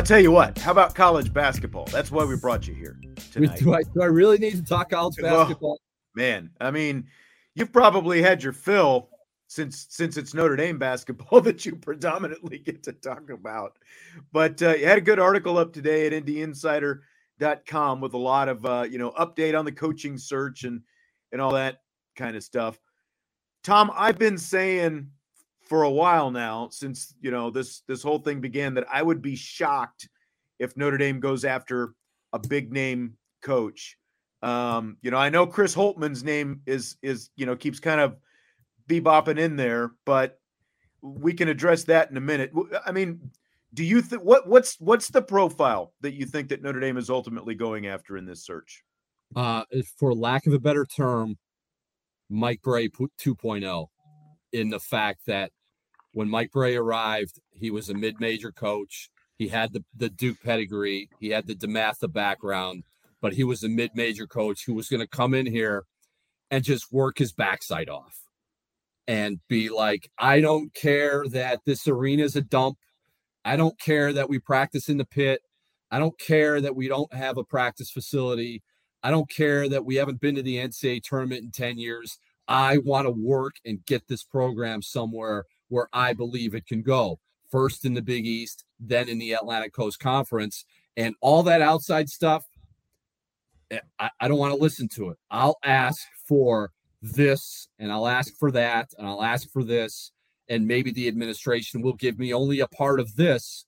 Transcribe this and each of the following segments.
I'll tell you what. How about college basketball? That's why we brought you here tonight. Do I, do I really need to talk college basketball? Well, man, I mean, you've probably had your fill since since it's Notre Dame basketball that you predominantly get to talk about. But uh, you had a good article up today at NDInsider.com with a lot of uh, you know update on the coaching search and and all that kind of stuff. Tom, I've been saying for a while now since you know this this whole thing began that I would be shocked if Notre Dame goes after a big name coach. Um, you know, I know Chris Holtmann's name is is you know keeps kind of bebopping in there, but we can address that in a minute. I mean, do you think what what's what's the profile that you think that Notre Dame is ultimately going after in this search? Uh, for lack of a better term, Mike Brey 2.0 in the fact that when Mike Brey arrived, he was a mid-major coach. He had the, the Duke pedigree. He had the DeMatha background, but he was a mid-major coach who was going to come in here and just work his backside off and be like, I don't care that this arena is a dump. I don't care that we practice in the pit. I don't care that we don't have a practice facility. I don't care that we haven't been to the NCAA tournament in 10 years. I want to work and get this program somewhere where I believe it can go. First in the Big East, then in the Atlantic Coast Conference, and all that outside stuff. Eh, I, I don't want to listen to it. I'll ask for this and I'll ask for that and I'll ask for this. And maybe the administration will give me only a part of this,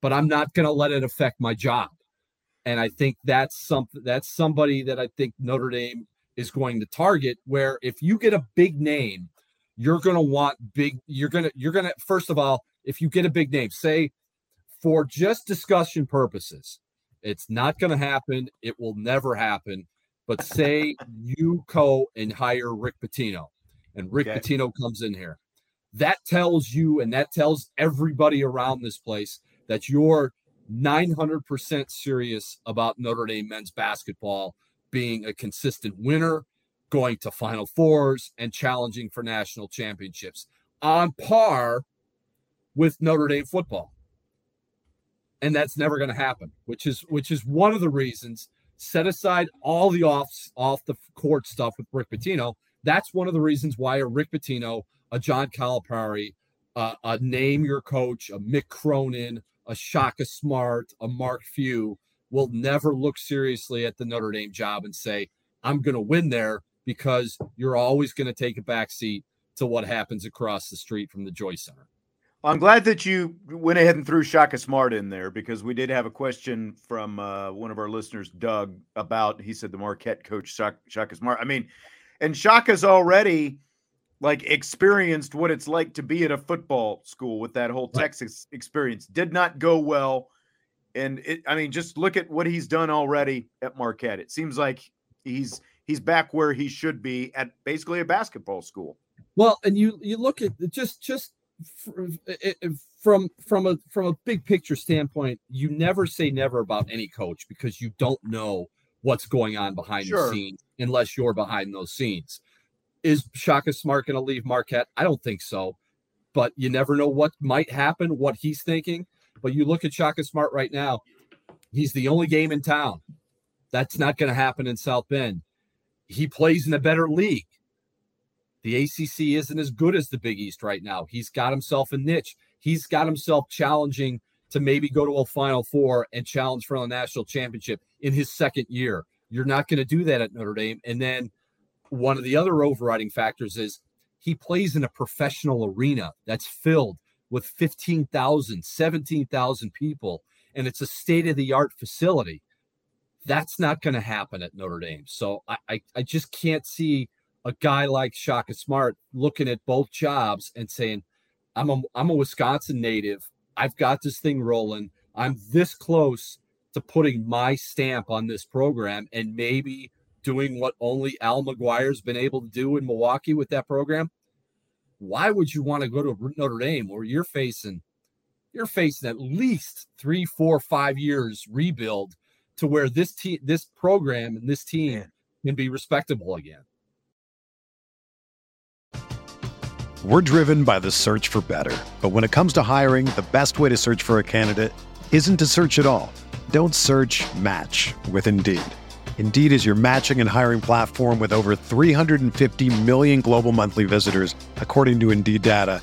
but I'm not going to let it affect my job. And I think that's something that's somebody that I think Notre Dame is going to target. Where if you get a big name you're going to want big you're going to you're going to first of all if you get a big name say for just discussion purposes it's not going to happen it will never happen but say you go and hire rick pitino and rick okay. pitino comes in here that tells you and that tells everybody around this place that you're 900% serious about notre dame men's basketball being a consistent winner going to Final Fours and challenging for national championships on par with Notre Dame football. And that's never going to happen, which is which is one of the reasons. Set aside all the off off the court stuff with Rick Pitino. That's one of the reasons why a Rick Pitino, a John Calipari, uh, a name your coach, a Mick Cronin, a Shaka Smart, a Mark Few will never look seriously at the Notre Dame job and say, I'm going to win there because you're always going to take a back seat to what happens across the street from the Joyce Center. I'm glad that you went ahead and threw Shaka Smart in there because we did have a question from uh, one of our listeners, Doug, about he said the Marquette coach Shaka Smart. I mean, and Shaka's already like experienced what it's like to be at a football school with that whole. Texas experience. Did not go well, and it, I mean, just look at what he's done already at Marquette. It seems like he's he's back where he should be at basically a basketball school. Well, and you you look at just just from from a from a big picture standpoint, you never say never about any coach because you don't know what's going on behind sure. the scenes unless you're behind those scenes. Is Shaka Smart going to leave Marquette? I don't think so, but you never know what might happen, what he's thinking. But you look at Shaka Smart right now; he's the only game in town. That's not going to happen in South Bend. He plays in a better league. The ACC isn't as good as the Big East right now. He's got himself a niche. He's got himself challenging to maybe go to a Final Four and challenge for a national championship in his second year. You're not going to do that at Notre Dame. And then one of the other overriding factors is he plays in a professional arena that's filled with 15,000, 17,000 people, and it's a state of the art facility. That's not going to happen at Notre Dame. So I, I, I just can't see a guy like Shaka Smart looking at both jobs and saying, I'm a, I'm a Wisconsin native. I've got this thing rolling. I'm this close to putting my stamp on this program and maybe doing what only Al McGuire's been able to do in Milwaukee with that program. Why would you want to go to Notre Dame where you're facing you're facing at least three, four, five years rebuild to where this team, this program, and this team can be respectable again? We're driven by the search for better. But when it comes to hiring, the best way to search for a candidate isn't to search at all. Don't search match with Indeed. Indeed is your matching and hiring platform with over 350 million global monthly visitors, according to Indeed data,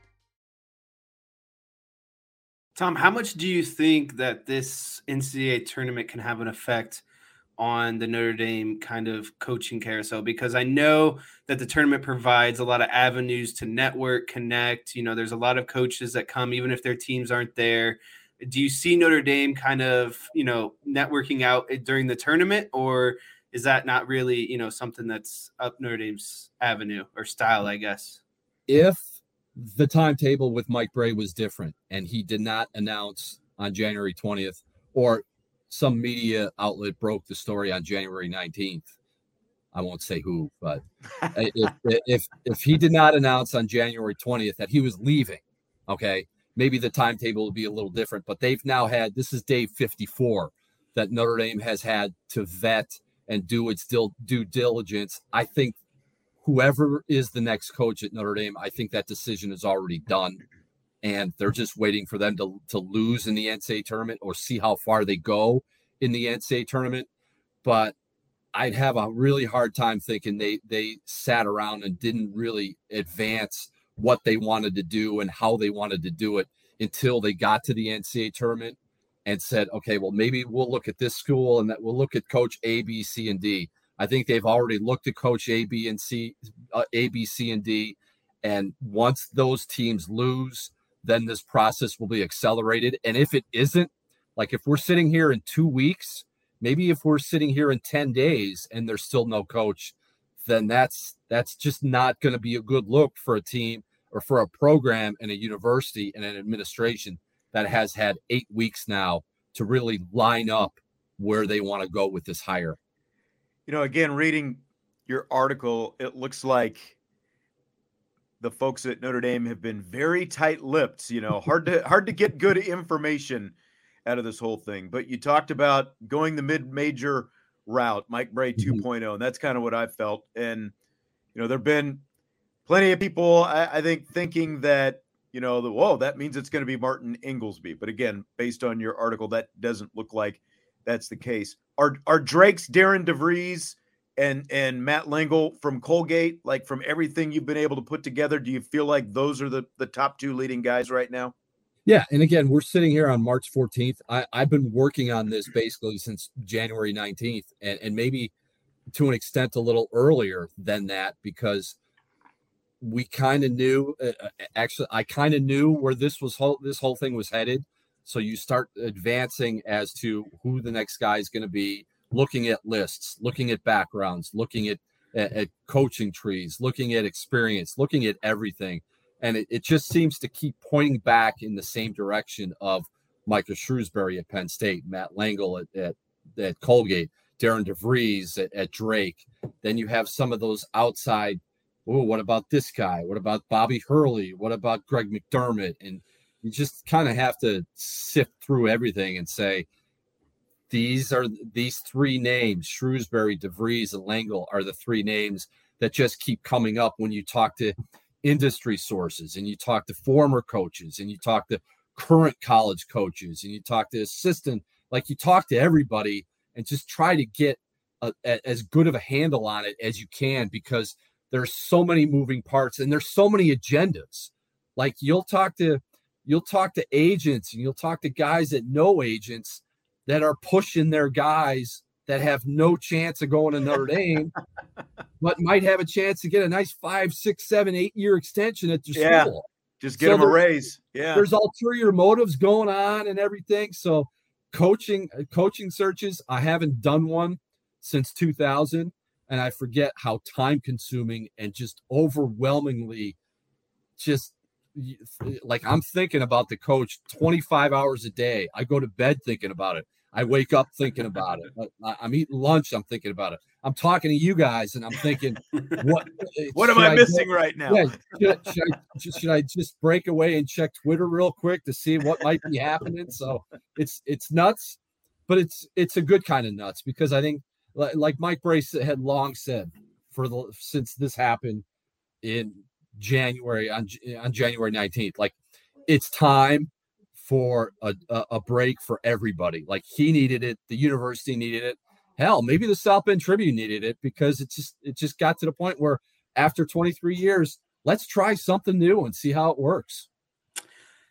Tom, how much do you think that this NCAA tournament can have an effect on the Notre Dame kind of coaching carousel? Because I know that the tournament provides a lot of avenues to network, connect. You know, there's a lot of coaches that come, even if their teams aren't there. Do you see Notre Dame kind of, you know, networking out eh, during the tournament, or is that not really, you know, something that's up Notre Dame's avenue or style, I guess? If the timetable with Mike Brey was different, and he did not announce on January 20th, or some media outlet broke the story on January 19th. I won't say who, but if, if if he did not announce on January 20th that he was leaving, okay, maybe the timetable will be a little different. But they've now had this is day 54 that Notre Dame has had to vet and do its due diligence. I think whoever is the next coach at Notre Dame, I think that decision is already done. And they're just waiting for them to, to lose in the NCAA tournament or see how far they go in the NCAA tournament. But I'd have a really hard time thinking they they sat around and didn't really advance what they wanted to do and how they wanted to do it until they got to the NCAA tournament and said, okay, well, maybe we'll look at this school and that we'll look at coach A, B, C, and D. I think they've already looked at coach A, B, and C, uh, A, B, C, and D. And once those teams lose, then this process will be accelerated. And if it isn't, like if we're sitting here in two weeks, maybe if we're sitting here in 10 days and there's still no coach, then that's that's just not going to be a good look for a team or for a program and a university and an administration that has had eight weeks now to really line up where they want to go with this hire. You know, again, reading your article, it looks like the folks at Notre Dame have been very tight-lipped. You know, hard to hard to get good information out of this whole thing. But you talked about going the mid-major route, Mike Brey 2.0, mm-hmm. and that's kind of what I felt. And you know, there've been plenty of people, I, I think, thinking that you know, the, whoa, that means it's going to be Martin Ingelsby. But again, based on your article, that doesn't look like that's the case. Are are Drake's Darian DeVries and and Matt Langel from Colgate, like from everything you've been able to put together, do you feel like those are the the top two leading guys right now? Yeah, and again, we're sitting here on March 14th. I, I've been working on this basically since January 19th, and, and maybe to an extent a little earlier than that because we kind of knew. Uh, uh actually, I kind of knew where this was whole this whole thing was headed. So you start advancing as to who the next guy is going to be, looking at lists, looking at backgrounds, looking at, at, at coaching trees, looking at experience, looking at everything. And it, it just seems to keep pointing back in the same direction of Micah Shrewsberry at Penn State, Matt Langel at, at, at Colgate, Darian DeVries at, at Drake. Then you have some of those outside oh, what about this guy? What about Bobby Hurley? What about Greg McDermott? And you just kind of have to sift through everything and say, these are these three names, Shrewsberry DeVries, and Langel are the three names that just keep coming up when you talk to industry sources and you talk to former coaches and you talk to current college coaches and you talk to assistant, like you talk to everybody and just try to get a, a, as good of a handle on it as you can because – there's so many moving parts and there's so many agendas. Like you'll talk to you'll talk to agents and you'll talk to guys that know agents that are pushing their guys that have no chance of going to Notre Dame, but might have a chance to get a nice five, six, seven, eight year extension at their yeah, school. Just get so them a raise. Yeah. There's ulterior motives going on and everything. So coaching uh, coaching searches, I haven't done one since 2000 and I forget how time consuming and just overwhelmingly just like I'm thinking about the coach 25 hours a day. I go to bed thinking about it. I wake up thinking about it. I'm eating lunch. I'm thinking about it. I'm talking to you guys, and I'm thinking, what? Eh, what am I, I missing go, right now? Yeah, should, should, I, should, I just break away and check Twitter real quick to see what might be happening? So it's it's nuts, but it's it's a good kind of nuts because I think like Mike Brace had long said for the since this happened in January on on January 19th like it's time for a, a, break for everybody. Like he needed it the university needed it. Hell maybe the South Bend Tribune needed it because it just it just got to the point where after 23 years let's try something new and see how it works.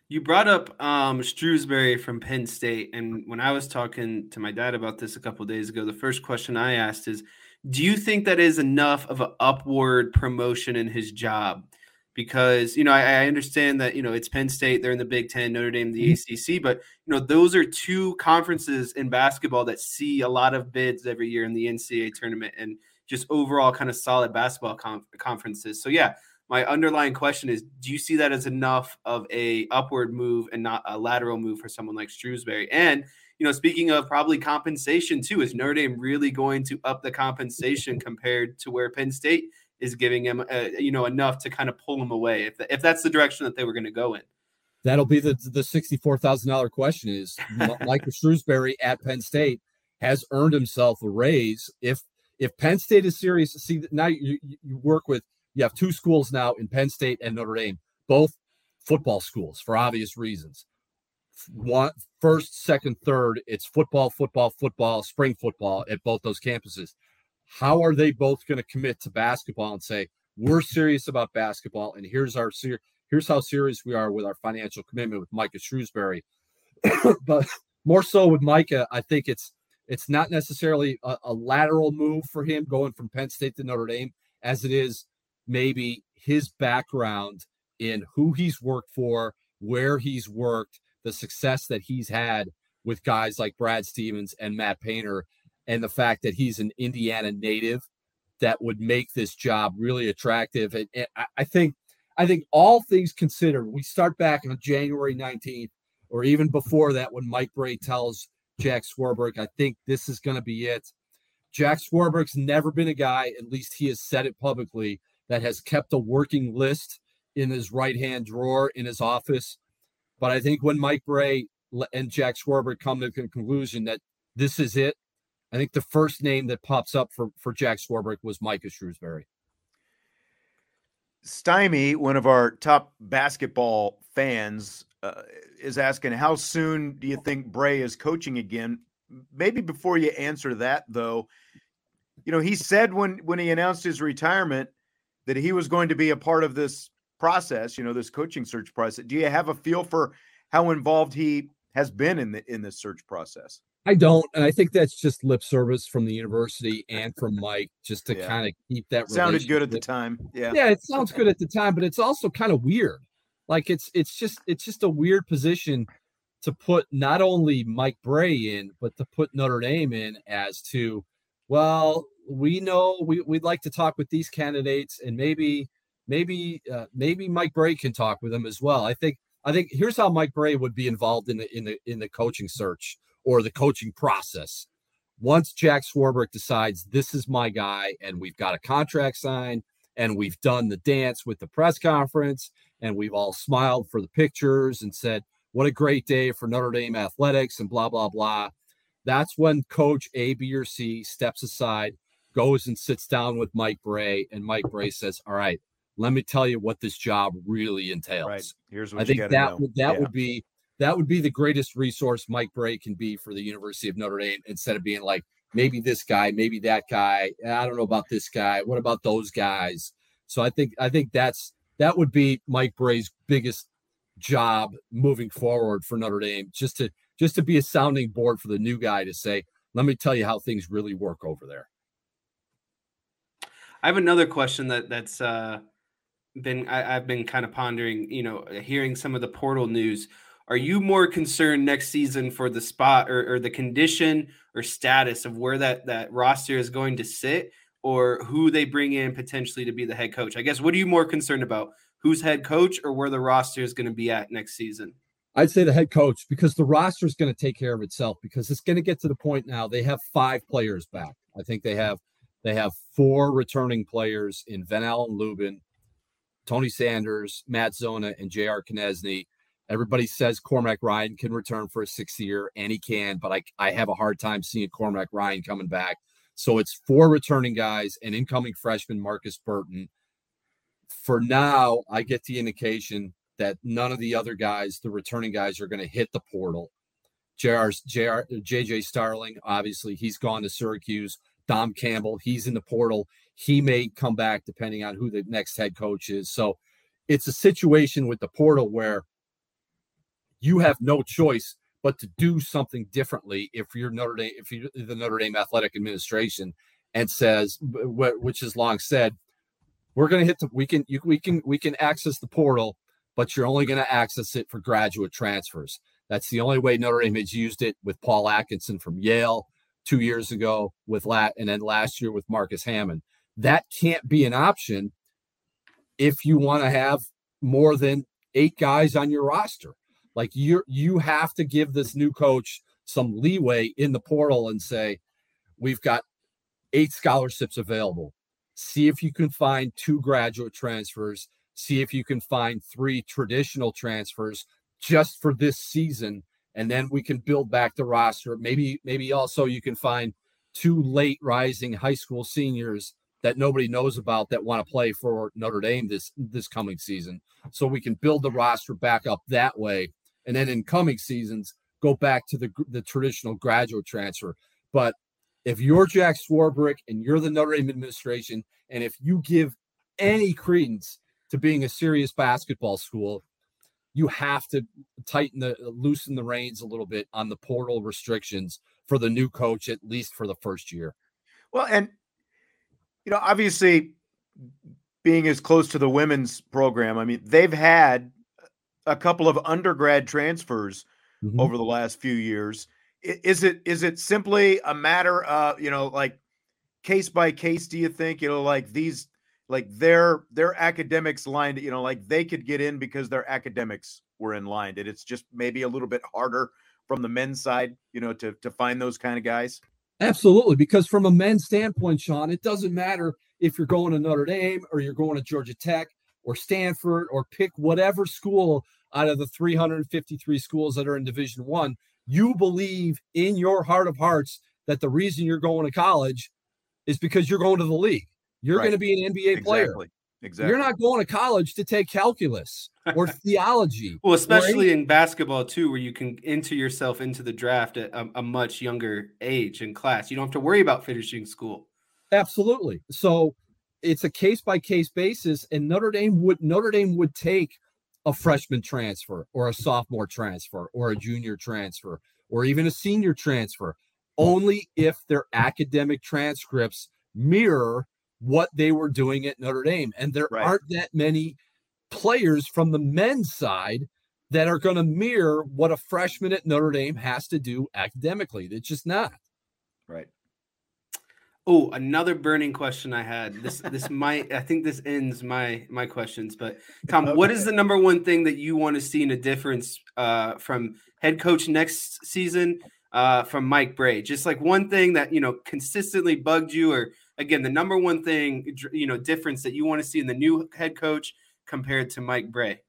You brought up um, Shrewsberry from Penn State, and when I was talking to my dad about this a couple days ago, the first question I asked is, "Do you think that is enough of an upward promotion in his job?" Because you know, I, I understand that you know it's Penn State, they're in the Big Ten, Notre Dame, the mm-hmm. ACC, but you know those are two conferences in basketball that see a lot of bids every year in the NCAA tournament, and just overall kind of solid basketball conferences. So yeah, my underlying question is do you see that as enough of a upward move and not a lateral move for someone like Shrewsberry? And you know, speaking of probably compensation too, is Notre Dame really going to up the compensation compared to where Penn State is giving him, uh, you know, enough to kind of pull him away if, if that's the direction that they were going to go in? That'll be the the sixty four thousand dollar question. Is Michael Shrewsberry at Penn State has earned himself a raise? If if Penn State is serious, see now you, you work with you have two schools now in Penn State and Notre Dame, both football schools for obvious reasons. One, first, second, third, it's football, football, football, spring football at both those campuses. How are they both going to commit to basketball and say, we're serious about basketball and here's our ser- here's how serious we are with our financial commitment with Micah Shrewsberry, but more so with Micah, I think it's it's not necessarily a, a, lateral move for him going from Penn State to Notre Dame, as it is maybe his background in who he's worked for, where he's worked, the success that he's had with guys like Brad Stevens and Matt Painter, and the fact that he's an Indiana native that would make this job really attractive. And, and I think, I think all things considered, we start back on January 19th, or even before that, when Mike Brey tells Jack Swarbrick, I think this is going to be it. Jack Swarbrick's never been a guy, at least he has said it publicly, that has kept a working list in his right hand drawer in his office. But I think when Mike Brey and Jack Swarbrick come to the conclusion that this is it, I think the first name that pops up for, for Jack Swarbrick was Micah Shrewsberry. Stymie, one of our top basketball fans, uh, is asking, How soon do you think Brey is coaching again? Maybe before you answer that, though, you know, he said when when he announced his retirement that he was going to be a part of this process, you know, this coaching search process. Do you have a feel for how involved he has been in the in this search process? I don't, and I think that's just lip service from the university and from Mike, just to yeah. kind of keep that. Sounded good at the time, yeah. Yeah, it sounds good at the time, but it's also kind of weird. Like it's it's just it's just a weird position to put not only Mike Brey in, but to put Notre Dame in as to, well, we know we we'd like to talk with these candidates, and maybe maybe uh, maybe Mike Brey can talk with them as well. I think I think here's how Mike Brey would be involved in the in the in the coaching search or the coaching process. Once Jack Swarbrick decides this is my guy and we've got a contract signed and we've done the dance with the press conference and we've all smiled for the pictures and said, what a great day for Notre Dame athletics and blah, blah, blah. That's when coach A, B, or C steps aside, goes and sits down with Mike Brey, and Mike Brey says, All right, let me tell you what this job really entails. Right. Here's what I think that know. would that yeah. would be that would be the greatest resource Mike Brey can be for the University of Notre Dame instead of being like maybe this guy, maybe that guy. I don't know about this guy. What about those guys? So I think I think that's that would be Mike Brey's biggest job moving forward for Notre Dame, just to just to be a sounding board for the new guy to say, let me tell you how things really work over there. I have another question that that's uh, been I, I've been kind of pondering. You know, hearing some of the portal news are you more concerned next season for the spot or, or the condition or status of where that that roster is going to sit, or who they bring in potentially to be the head coach? I guess what are you more concerned about? Who's head coach or where the roster is going to be at next season? I'd say the head coach because the roster is going to take care of itself because it's going to get to the point now they have five players back. I think they have they have four returning players in Ven-Allen Lubin, Tony Sanders, Matt Zona, and J.R. Konieczny. Everybody says Cormac Ryan can return for a sixth year, and he can, but I, I have a hard time seeing Cormac Ryan coming back. So it's four returning guys and incoming freshman Markus Burton. For now, I get the indication that none of the other guys, the returning guys, are going to hit the portal. JR, JR, JJ Starling, obviously, he's gone to Syracuse. Dom Campbell, he's in the portal. He may come back depending on who the next head coach is. So it's a situation with the portal where you have no choice but to do something differently if you're Notre Dame, if you're the Notre Dame athletic administration, and says, which is long said, we're going to hit the we can you, we can we can access the portal, but you're only going to access it for graduate transfers. That's the only way Notre Dame has used it with Paul Atkinson from Yale two years ago with Lat, and then last year with Marcus Hammond. That can't be an option if you want to have more than eight guys on your roster. Like you you have to give this new coach some leeway in the portal and say, we've got eight scholarships available. See if you can find two graduate transfers. See if you can find three traditional transfers just for this season. And then we can build back the roster. Maybe, maybe also you can find two late rising high school seniors that nobody knows about that want to play for Notre Dame this this coming season. So we can build the roster back up that way and then in coming seasons go back to the the traditional graduate transfer. But if you're Jack Swarbrick and you're the Notre Dame administration, and if you give any credence to being a serious basketball school, you have to tighten the loosen the reins a little bit on the portal restrictions for the new coach, at least for the first year. Well, and you know, obviously being as close to the women's program, I mean, they've had a couple of undergrad transfers mm-hmm. over the last few years. Is it is it simply a matter of, you know, like case by case, do you think, you know, like these like their their academics lined, you know, like they could get in because their academics were in line. And it's just maybe a little bit harder from the men's side, you know, to to find those kind of guys. Absolutely, because from a men's standpoint, Sean, it doesn't matter if you're going to Notre Dame or you're going to Georgia Tech or Stanford or pick whatever school out of the 353 schools that are in Division One. You believe in your heart of hearts that the reason you're going to college is because you're going to the league. You're right. going to be an NBA exactly. player. Exactly. You're not going to college to take calculus or theology. Well, especially in basketball too, where you can enter yourself into the draft at a, a, much younger age and class. You don't have to worry about finishing school. Absolutely. So it's a case by case basis, and Notre Dame would Notre Dame would take a freshman transfer or a sophomore transfer or a junior transfer or even a senior transfer only if their academic transcripts mirror what they were doing at Notre Dame. And there right. aren't that many players from the men's side that are going to mirror what a freshman at Notre Dame has to do academically. It's just not. Right. Oh, another burning question I had. This this might I think this ends my my questions. But Tom, okay. what is the number one thing that you want to see in a difference uh, from head coach next season uh, from Mike Brey? Just like one thing that you know consistently bugged you, or again the number one thing you know difference that you want to see in the new head coach compared to Mike Brey.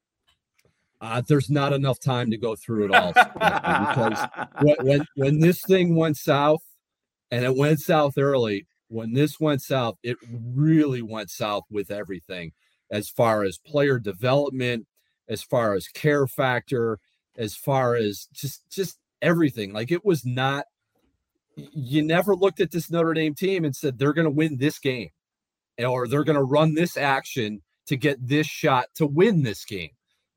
Uh, there's not enough time to go through it all because when, when when this thing went south and it went south early. When this went south, it really went south with everything as far as player development, as far as care factor, as far as just just everything. Like it was not you never looked at this Notre Dame team and said they're going to win this game or they're going to run this action to get this shot to win this game.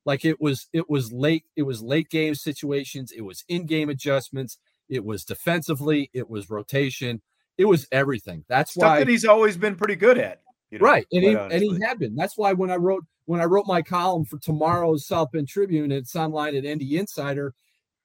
Like it was it was late it was late game situations, it was in-game adjustments, it was defensively, it was rotation, it was everything. That's Stuff why that he's always been pretty good at. You know, right. And he, and he had been. That's why when I wrote when I wrote my column for tomorrow's South Bend Tribune, it's online at ND Insider.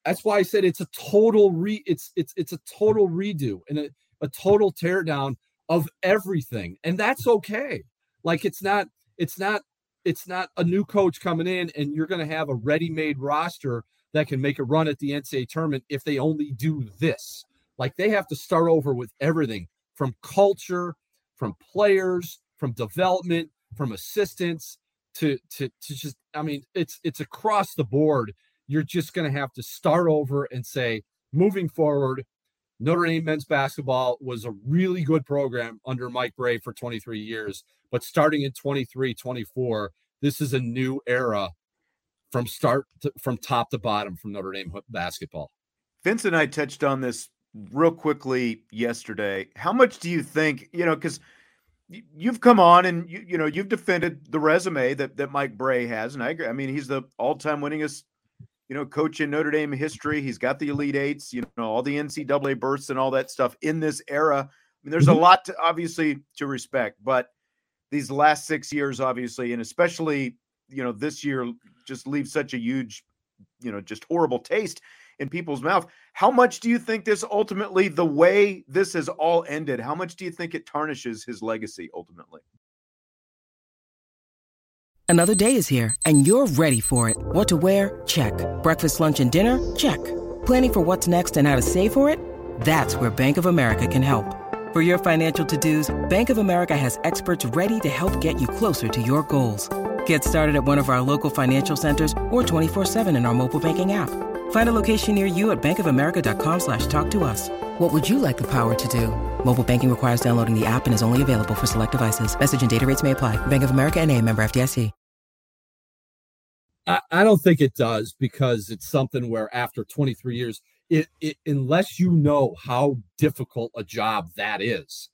That's why I said it's a total re it's it's it's a total redo and a, a total teardown of everything. And that's okay. Like it's not it's not it's not a new coach coming in and you're going to have a ready-made roster that can make a run at the NCAA tournament if they only do this. Like they have to start over with everything from culture, from players, from development, from assistants to to to just I mean it's it's across the board. You're just going to have to start over and say moving forward Notre Dame men's basketball was a really good program under Mike Brey for 23 years, but starting in 23, 24, this is a new era from start to, from top to bottom from Notre Dame basketball. Vince and I touched on this real quickly yesterday. How much do you think, you know, because you've come on and you, you know you've defended the resume that that Mike Brey has, and I agree. I mean, he's the all-time winningest, you know, coach in Notre Dame history. He's got the Elite Eights, you know, all the NCAA bursts and all that stuff in this era. I mean, there's a mm-hmm. lot to obviously to respect, but these last six years, obviously, and especially you know this year just leaves such a huge, you know, just horrible taste in people's mouth. How much do you think this ultimately, the way this has all ended, how much do you think it tarnishes his legacy ultimately? Another day is here and you're ready for it. What to wear? Check. Breakfast, lunch, and dinner? Check. Planning for what's next and how to save for it? That's where Bank of America can help. For your financial to-dos, Bank of America has experts ready to help get you closer to your goals. Get started at one of our local financial centers or 24-7 in our mobile banking app. Find a location near you at bankofamerica.com slash talk to us. What would you like the power to do? Mobile banking requires downloading the app and is only available for select devices. Message and data rates may apply. Bank of America and a member FDIC. I, I don't think it does because it's something where after 23 years, it, it unless you know how difficult a job that is,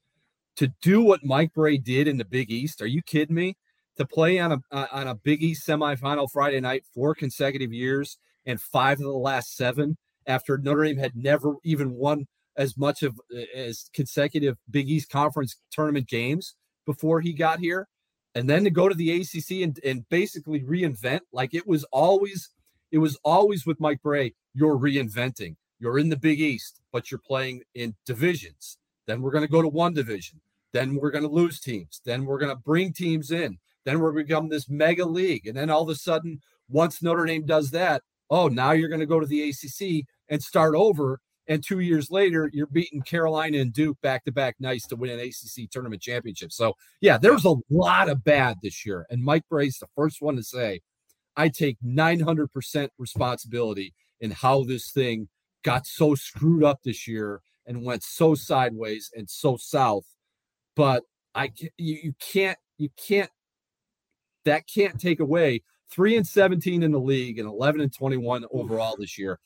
to do what Mike Brey did in the Big East, are you kidding me? To play on a uh, on a Big East semifinal Friday night four consecutive years and five of the last seven after Notre Dame had never even won as much of as consecutive Big East conference tournament games before he got here. And then to go to the ACC and, and basically reinvent, like it was always, it was always with Mike Brey, you're reinventing. You're in the Big East, but you're playing in divisions. Then we're going to go to one division. Then we're going to lose teams. Then we're going to bring teams in. Then we're become this mega league. And then all of a sudden, once Notre Dame does that, oh, now you're going to go to the ACC and start over. And two years later, you're beating Carolina and Duke back to back nights to win an ACC tournament championship. So, yeah, there was a lot of bad this year. And Mike Brey's the first one to say, I take 900% responsibility in how this thing got so screwed up this year and went so sideways and so south. But I you, you can't you can't that can't take away three and 17 in the league and 11 and 21 overall this year.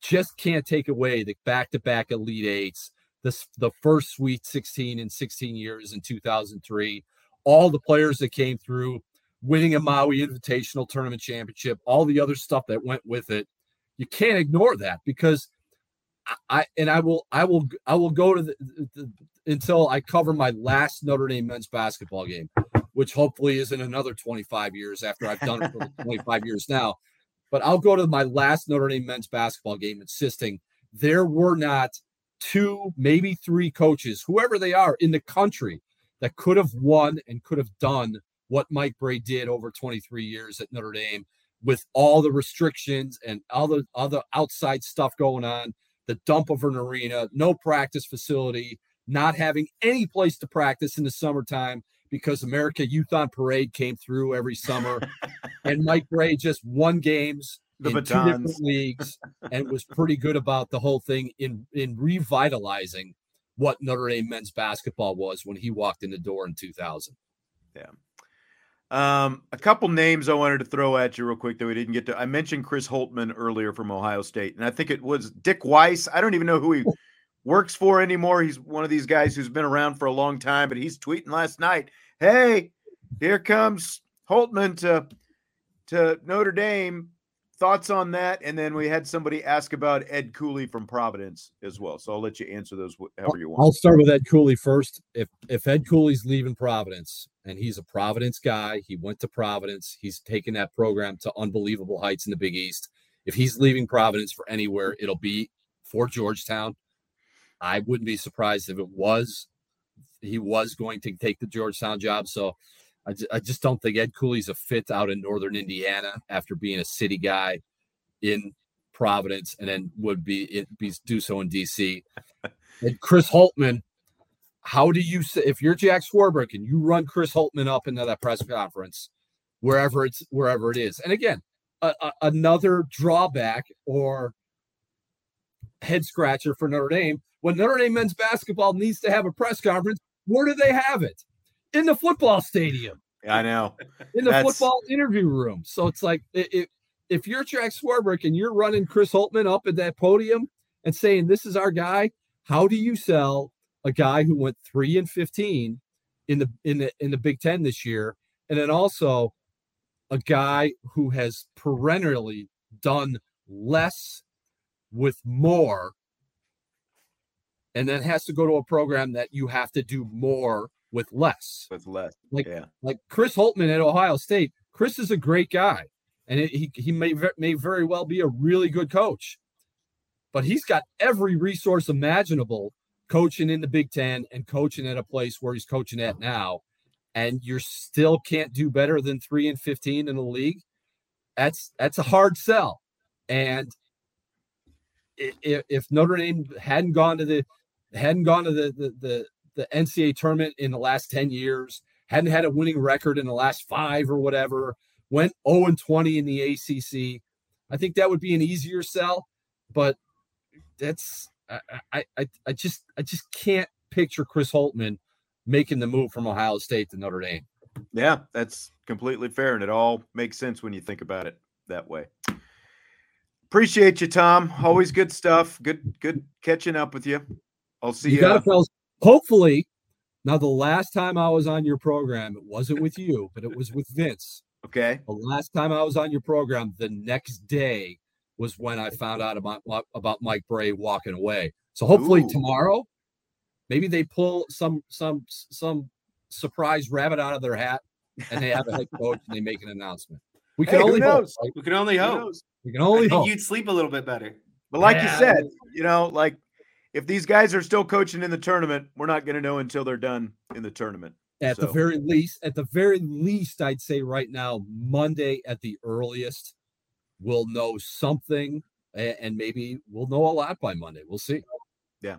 Just can't take away the back-to-back elite eights, this the first Sweet 16 in 16 years in 2003. All the players that came through, winning a Maui Invitational Tournament championship, all the other stuff that went with it. You can't ignore that because I and I will I will I will go to the, the, until I cover my last Notre Dame men's basketball game, which hopefully isn't another 25 years after I've done it for 25 years now. But I'll go to my last Notre Dame men's basketball game insisting there were not two, maybe three coaches, whoever they are in the country, that could have won and could have done what Mike Brey did over 23 years at Notre Dame with all the restrictions and all the other outside stuff going on the dump of an arena, no practice facility, not having any place to practice in the summertime because America Youth on Parade came through every summer, and Mike Brey just won games the in batons. two different leagues and was pretty good about the whole thing in in revitalizing what Notre Dame men's basketball was when he walked in the door in 2000. Yeah. Um, a couple names I wanted to throw at you real quick that we didn't get to. I mentioned Chris Holtmann earlier from Ohio State, and I think it was Dick Weiss. I don't even know who he works for anymore. He's one of these guys who's been around for a long time, but he's tweeting last night, "Hey, here comes Holtmann to to Notre Dame. Thoughts on that? And then we had somebody ask about ed cooley from providence as well. So i'll let you answer those however you want. I'll start with ed cooley first. If if ed cooley's leaving providence and he's a providence guy he went to providence he's taken that program to unbelievable heights in the big east. If he's leaving providence for anywhere it'll be for georgetown i wouldn't be surprised if it was he was going to take the georgetown job so I, just, I just don't think Ed Cooley's a fit out in northern Indiana after being a city guy in Providence and then would be it be do so in DC. and Chris Holtmann, how do you say if you're Jack Swarbrick and you run Chris Holtmann up into that press conference, wherever it's wherever it is, and again, a, a, another drawback or head scratcher for Notre Dame when Notre Dame men's basketball needs to have a press conference. Where do they have it? in the football stadium. I know. In the That's... football interview room. So it's like it, if you're Jack Swarbrick and you're running Chris Holtmann up at that podium and saying this is our guy, how do you sell a guy who went three and fifteen in the in the in the Big Ten this year, and then also a guy who has perennially done less with more, and then has to go to a program that you have to do more with less. With less, like yeah. like Chris Holtmann at Ohio State. Chris is a great guy, and it, he he may may very well be a really good coach, but he's got every resource imaginable coaching in the Big Ten and coaching at a place where he's coaching at now, and you still can't do better than three and fifteen in the league. That's that's a hard sell, and if, if Notre Dame hadn't gone to the hadn't gone to the the, the the NCAA tournament in the last 10 years, hadn't had a winning record in the last five or whatever, went 0 and 20 in the ACC. I think that would be an easier sell, but that's I I I just I just can't picture Chris Holtmann making the move from Ohio State to Notre Dame. Yeah, that's completely fair, and it all makes sense when you think about it that way. Appreciate you, Tom. Always good stuff. Good good catching up with you. I'll see you. You got to hopefully Now, the last time I was on your program, it wasn't with you, but it was with Vince. Okay. The last time I was on your program, the next day was when I found out about about Mike Brey walking away. So hopefully Ooh. tomorrow, maybe they pull some some some surprise rabbit out of their hat and they have a head coach and they make an announcement. We can Hey, only hope. Right? We can only hope. We can I only think hope. you'd sleep a little bit better. But like Yeah. you said, you know, like if these guys are still coaching in the tournament, we're not going to know until they're done in the tournament. At the very least, at the very least, I'd say right now, Monday at the earliest, we'll know something, and maybe we'll know a lot by Monday. We'll see. Yeah,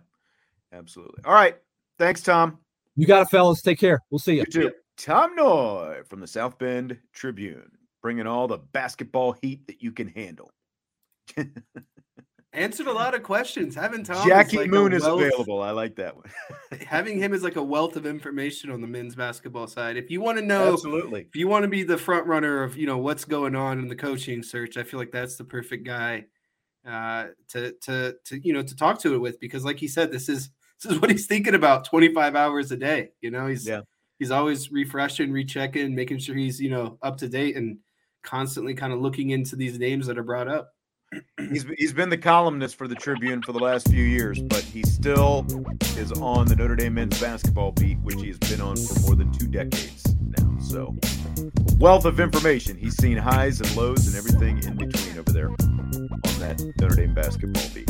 absolutely. All right. Thanks, Tom. You got it, fellas. Take care. We'll see you. You too. Tom Noie from the South Bend Tribune, bringing all the basketball heat that you can handle. Answered a lot of questions. Having Tom, Jackie like Moon is wealth- available. I like that one. Having him is like a wealth of information on the men's basketball side. If you want to know, Absolutely. if you want to be the front runner of you know what's going on in the coaching search, I feel like that's the perfect guy uh, to to to you know to talk to it with because, like he said, this is this is what he's thinking about 25 hours a day. You know, he's Yeah. he's always refreshing, rechecking, making sure he's you know up to date and constantly kind of looking into these names that are brought up. He's he's been the columnist for the Tribune for the last few years, but he still is on the Notre Dame men's basketball beat, which he has been on for more than two decades now. So, wealth of information. He's seen highs and lows and everything in between over there on that Notre Dame basketball beat.